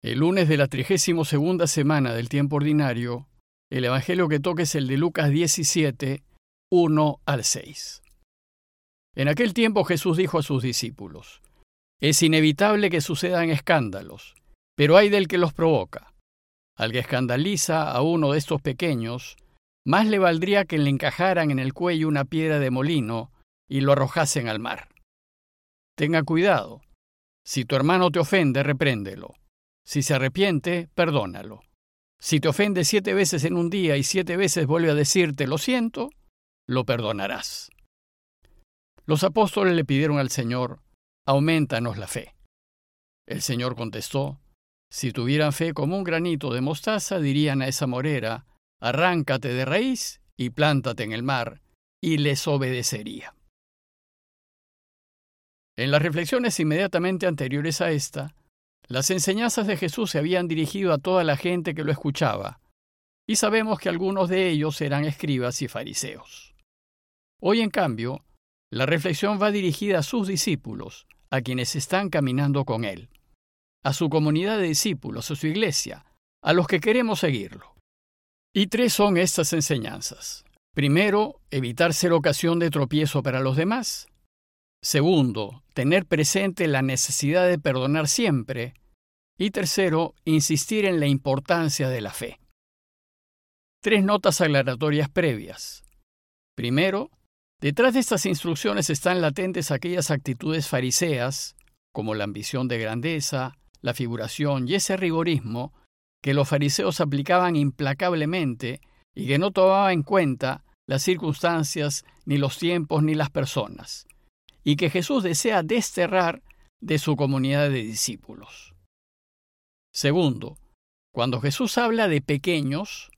El lunes de la trigésimo segunda semana del tiempo ordinario, el Evangelio que toca es el de Lucas 17, 1 al 6. En aquel tiempo Jesús dijo a sus discípulos, Es inevitable que sucedan escándalos, pero hay del que los provoca. Al que escandaliza a uno de estos pequeños, más le valdría que le encajaran en el cuello una piedra de molino y lo arrojasen al mar. Tenga cuidado. Si tu hermano te ofende, repréndelo si se arrepiente, perdónalo. Si te ofende siete veces en un día y siete veces vuelve a decirte lo siento, lo perdonarás. Los apóstoles le pidieron al Señor, aumentanos la fe. El Señor contestó, si tuvieran fe como un granito de mostaza, dirían a esa morera, arráncate de raíz y plántate en el mar, y les obedecería. En las reflexiones inmediatamente anteriores a esta, las enseñanzas de Jesús se habían dirigido a toda la gente que lo escuchaba, y sabemos que algunos de ellos eran escribas y fariseos. Hoy, en cambio, la reflexión va dirigida a sus discípulos, a quienes están caminando con Él, a su comunidad de discípulos, a su iglesia, a los que queremos seguirlo. Y tres son estas enseñanzas. Primero, evitar ser ocasión de tropiezo para los demás. Segundo, tener presente la necesidad de perdonar siempre. Y tercero, insistir en la importancia de la fe. Tres notas aclaratorias previas. Primero, detrás de estas instrucciones están latentes aquellas actitudes fariseas, como la ambición de grandeza, la figuración y ese rigorismo que los fariseos aplicaban implacablemente y que no tomaban en cuenta las circunstancias, ni los tiempos, ni las personas y que Jesús desea desterrar de su comunidad de discípulos. Segundo, cuando Jesús habla de pequeños,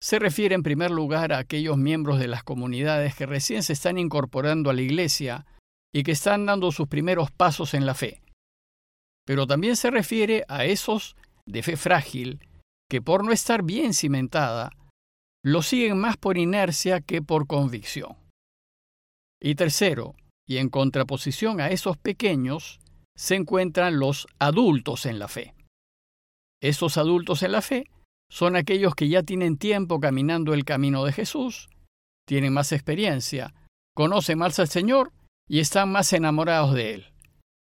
se refiere en primer lugar a aquellos miembros de las comunidades que recién se están incorporando a la Iglesia y que están dando sus primeros pasos en la fe. Pero también se refiere a esos de fe frágil que por no estar bien cimentada, lo siguen más por inercia que por convicción. Y tercero, y en contraposición a esos pequeños se encuentran los adultos en la fe. Esos adultos en la fe son aquellos que ya tienen tiempo caminando el camino de Jesús, tienen más experiencia, conocen más al Señor y están más enamorados de Él.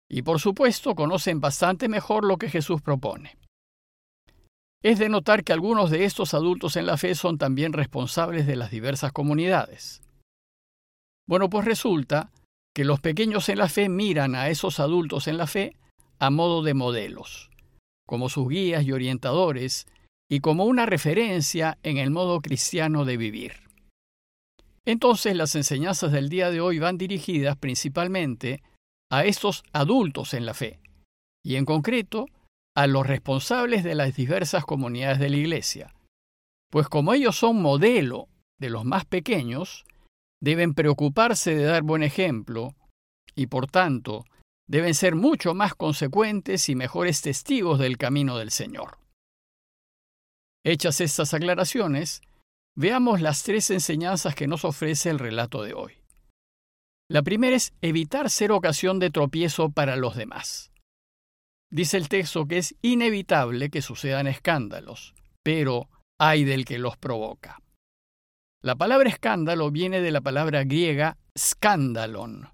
Y por supuesto conocen bastante mejor lo que Jesús propone. Es de notar que algunos de estos adultos en la fe son también responsables de las diversas comunidades. Bueno, pues resulta que los pequeños en la fe miran a esos adultos en la fe a modo de modelos, como sus guías y orientadores, y como una referencia en el modo cristiano de vivir. Entonces las enseñanzas del día de hoy van dirigidas principalmente a estos adultos en la fe, y en concreto a los responsables de las diversas comunidades de la Iglesia, pues como ellos son modelo de los más pequeños, deben preocuparse de dar buen ejemplo y, por tanto, deben ser mucho más consecuentes y mejores testigos del camino del Señor. Hechas estas aclaraciones, veamos las tres enseñanzas que nos ofrece el relato de hoy. La primera es evitar ser ocasión de tropiezo para los demás. Dice el texto que es inevitable que sucedan escándalos, pero hay del que los provoca. La palabra escándalo viene de la palabra griega scandalon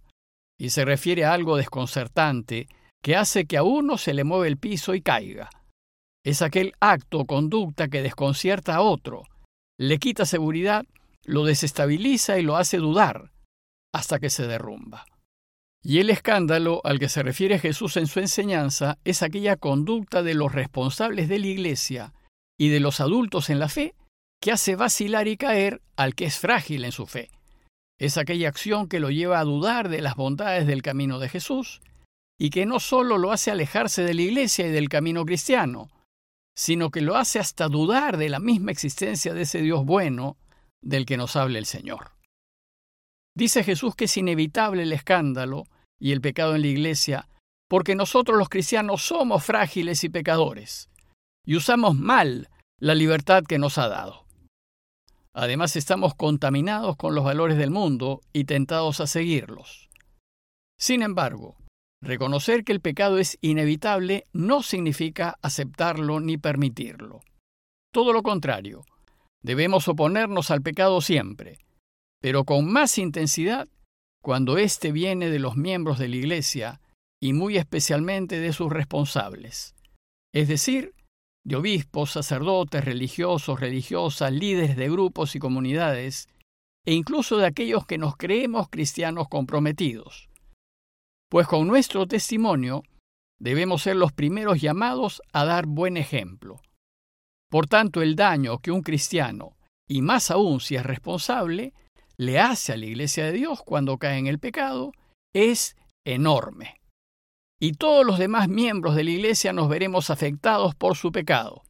y se refiere a algo desconcertante que hace que a uno se le mueva el piso y caiga. Es aquel acto o conducta que desconcierta a otro, le quita seguridad, lo desestabiliza y lo hace dudar hasta que se derrumba. Y el escándalo al que se refiere Jesús en su enseñanza es aquella conducta de los responsables de la Iglesia y de los adultos en la fe que hace vacilar y caer al que es frágil en su fe. Es aquella acción que lo lleva a dudar de las bondades del camino de Jesús y que no solo lo hace alejarse de la iglesia y del camino cristiano, sino que lo hace hasta dudar de la misma existencia de ese Dios bueno del que nos habla el Señor. Dice Jesús que es inevitable el escándalo y el pecado en la iglesia porque nosotros los cristianos somos frágiles y pecadores y usamos mal la libertad que nos ha dado. Además estamos contaminados con los valores del mundo y tentados a seguirlos. Sin embargo, Reconocer que el pecado es inevitable no significa aceptarlo ni permitirlo. Todo lo contrario, debemos oponernos al pecado siempre, pero con más intensidad cuando éste viene de los miembros de la Iglesia y muy especialmente de sus responsables, es decir, de obispos, sacerdotes, religiosos, religiosas, líderes de grupos y comunidades, e incluso de aquellos que nos creemos cristianos comprometidos. Pues con nuestro testimonio debemos ser los primeros llamados a dar buen ejemplo. Por tanto, el daño que un cristiano, y más aún si es responsable, le hace a la Iglesia de Dios cuando cae en el pecado, es enorme y todos los demás miembros de la Iglesia nos veremos afectados por su pecado.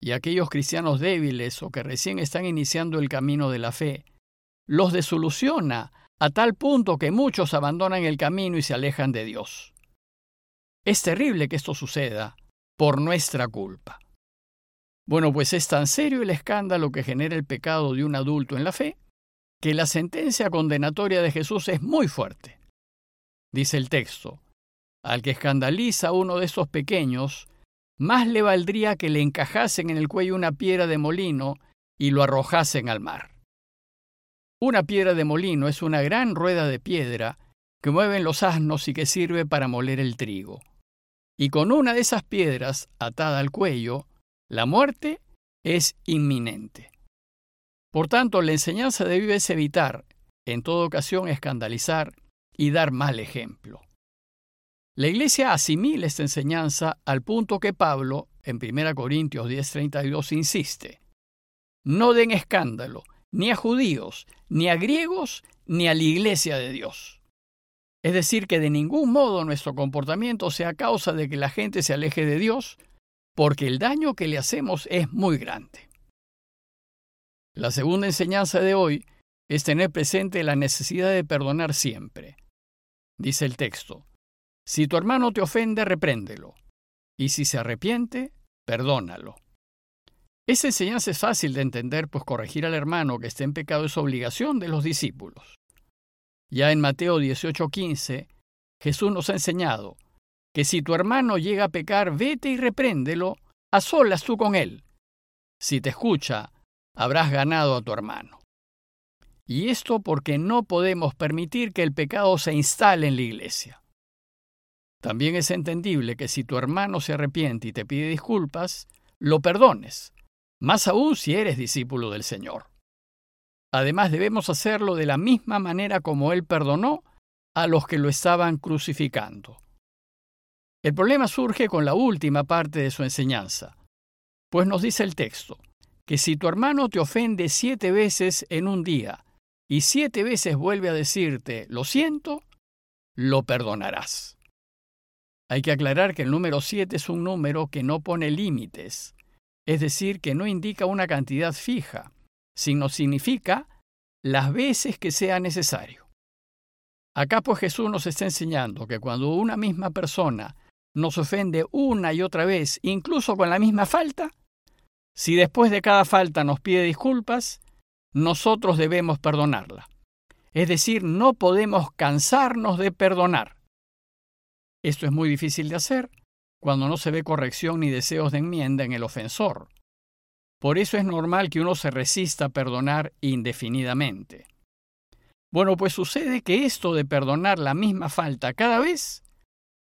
Y aquellos cristianos débiles o que recién están iniciando el camino de la fe, los desoluciona a tal punto que muchos abandonan el camino y se alejan de Dios. Es terrible que esto suceda por nuestra culpa. Bueno, pues es tan serio el escándalo que genera el pecado de un adulto en la fe, que la sentencia condenatoria de Jesús es muy fuerte. Dice el texto, al que escandaliza a uno de esos pequeños, más le valdría que le encajasen en el cuello una piedra de molino y lo arrojasen al mar. Una piedra de molino es una gran rueda de piedra que mueven los asnos y que sirve para moler el trigo. Y con una de esas piedras atada al cuello, la muerte es inminente. Por tanto, la enseñanza debe evitar, en toda ocasión, escandalizar y dar mal ejemplo. La Iglesia asimila esta enseñanza al punto que Pablo, en 1 Corintios 10:32, insiste. No den escándalo ni a judíos, ni a griegos, ni a la Iglesia de Dios. Es decir, que de ningún modo nuestro comportamiento sea causa de que la gente se aleje de Dios, porque el daño que le hacemos es muy grande. La segunda enseñanza de hoy es tener presente la necesidad de perdonar siempre. Dice el texto, si tu hermano te ofende, repréndelo. Y si se arrepiente, perdónalo. Esa enseñanza es fácil de entender, pues corregir al hermano que esté en pecado es obligación de los discípulos. Ya en Mateo 18:15, Jesús nos ha enseñado que si tu hermano llega a pecar, vete y repréndelo, a solas tú con él. Si te escucha, habrás ganado a tu hermano. Y esto porque no podemos permitir que el pecado se instale en la iglesia. También es entendible que si tu hermano se arrepiente y te pide disculpas, lo perdones, más aún si eres discípulo del Señor. Además debemos hacerlo de la misma manera como Él perdonó a los que lo estaban crucificando. El problema surge con la última parte de su enseñanza, pues nos dice el texto, que si tu hermano te ofende siete veces en un día y siete veces vuelve a decirte lo siento, lo perdonarás. Hay que aclarar que el número 7 es un número que no pone límites, es decir, que no indica una cantidad fija, sino significa las veces que sea necesario. Acá pues Jesús nos está enseñando que cuando una misma persona nos ofende una y otra vez, incluso con la misma falta, si después de cada falta nos pide disculpas, nosotros debemos perdonarla. Es decir, no podemos cansarnos de perdonar. Esto es muy difícil de hacer cuando no se ve corrección ni deseos de enmienda en el ofensor. Por eso es normal que uno se resista a perdonar indefinidamente. Bueno, pues sucede que esto de perdonar la misma falta cada vez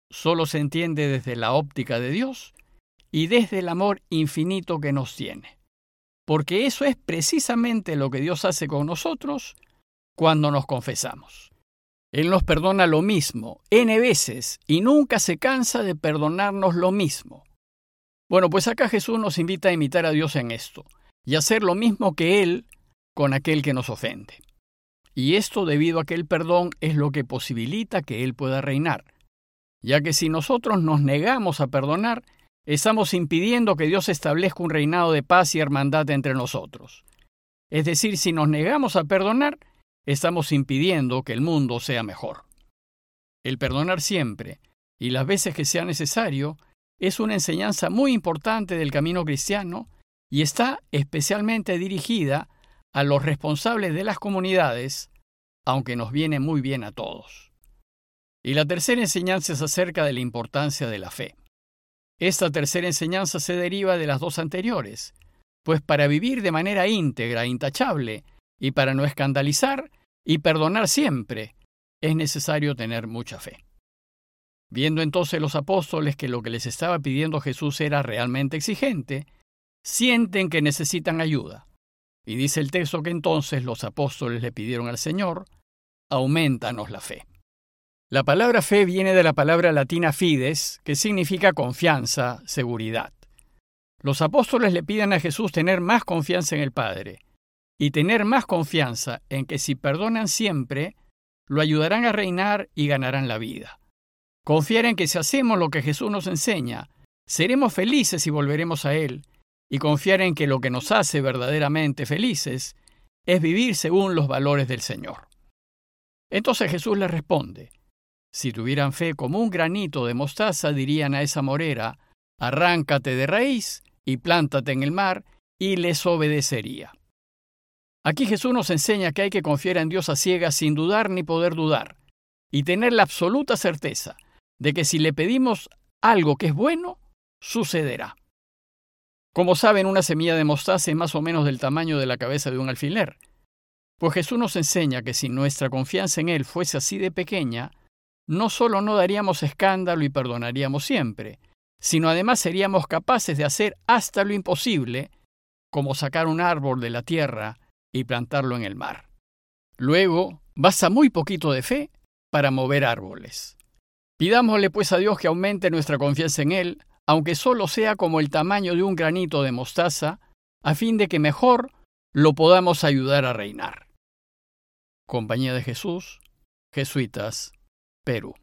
solo se entiende desde la óptica de Dios y desde el amor infinito que nos tiene. Porque eso es precisamente lo que Dios hace con nosotros cuando nos confesamos. Él nos perdona lo mismo, n veces, y nunca se cansa de perdonarnos lo mismo. Bueno, pues acá Jesús nos invita a imitar a Dios en esto, y hacer lo mismo que Él con aquel que nos ofende. Y esto debido a que el perdón es lo que posibilita que Él pueda reinar, ya que si nosotros nos negamos a perdonar, estamos impidiendo que Dios establezca un reinado de paz y hermandad entre nosotros. Es decir, si nos negamos a perdonar, estamos impidiendo que el mundo sea mejor. El perdonar siempre, y las veces que sea necesario, es una enseñanza muy importante del camino cristiano y está especialmente dirigida a los responsables de las comunidades, aunque nos viene muy bien a todos. Y la tercera enseñanza es acerca de la importancia de la fe. Esta tercera enseñanza se deriva de las dos anteriores, pues para vivir de manera íntegra, intachable, y para no escandalizar y perdonar siempre, es necesario tener mucha fe. Viendo entonces los apóstoles que lo que les estaba pidiendo Jesús era realmente exigente, sienten que necesitan ayuda. Y dice el texto que entonces los apóstoles le pidieron al Señor, aumentanos la fe. La palabra fe viene de la palabra latina fides, que significa confianza, seguridad. Los apóstoles le piden a Jesús tener más confianza en el Padre y tener más confianza en que si perdonan siempre, lo ayudarán a reinar y ganarán la vida. Confiar en que si hacemos lo que Jesús nos enseña, seremos felices y volveremos a Él, y confiar en que lo que nos hace verdaderamente felices es vivir según los valores del Señor. Entonces Jesús les responde, si tuvieran fe como un granito de mostaza, dirían a esa morera, arráncate de raíz y plántate en el mar, y les obedecería. Aquí Jesús nos enseña que hay que confiar en Dios a ciegas sin dudar ni poder dudar, y tener la absoluta certeza de que si le pedimos algo que es bueno, sucederá. Como saben, una semilla de mostaza es más o menos del tamaño de la cabeza de un alfiler. Pues Jesús nos enseña que si nuestra confianza en Él fuese así de pequeña, no solo no daríamos escándalo y perdonaríamos siempre, sino además seríamos capaces de hacer hasta lo imposible, como sacar un árbol de la tierra y plantarlo en el mar. Luego, basta muy poquito de fe para mover árboles. Pidámosle pues a Dios que aumente nuestra confianza en Él, aunque solo sea como el tamaño de un granito de mostaza, a fin de que mejor lo podamos ayudar a reinar. Compañía de Jesús, Jesuitas, Perú.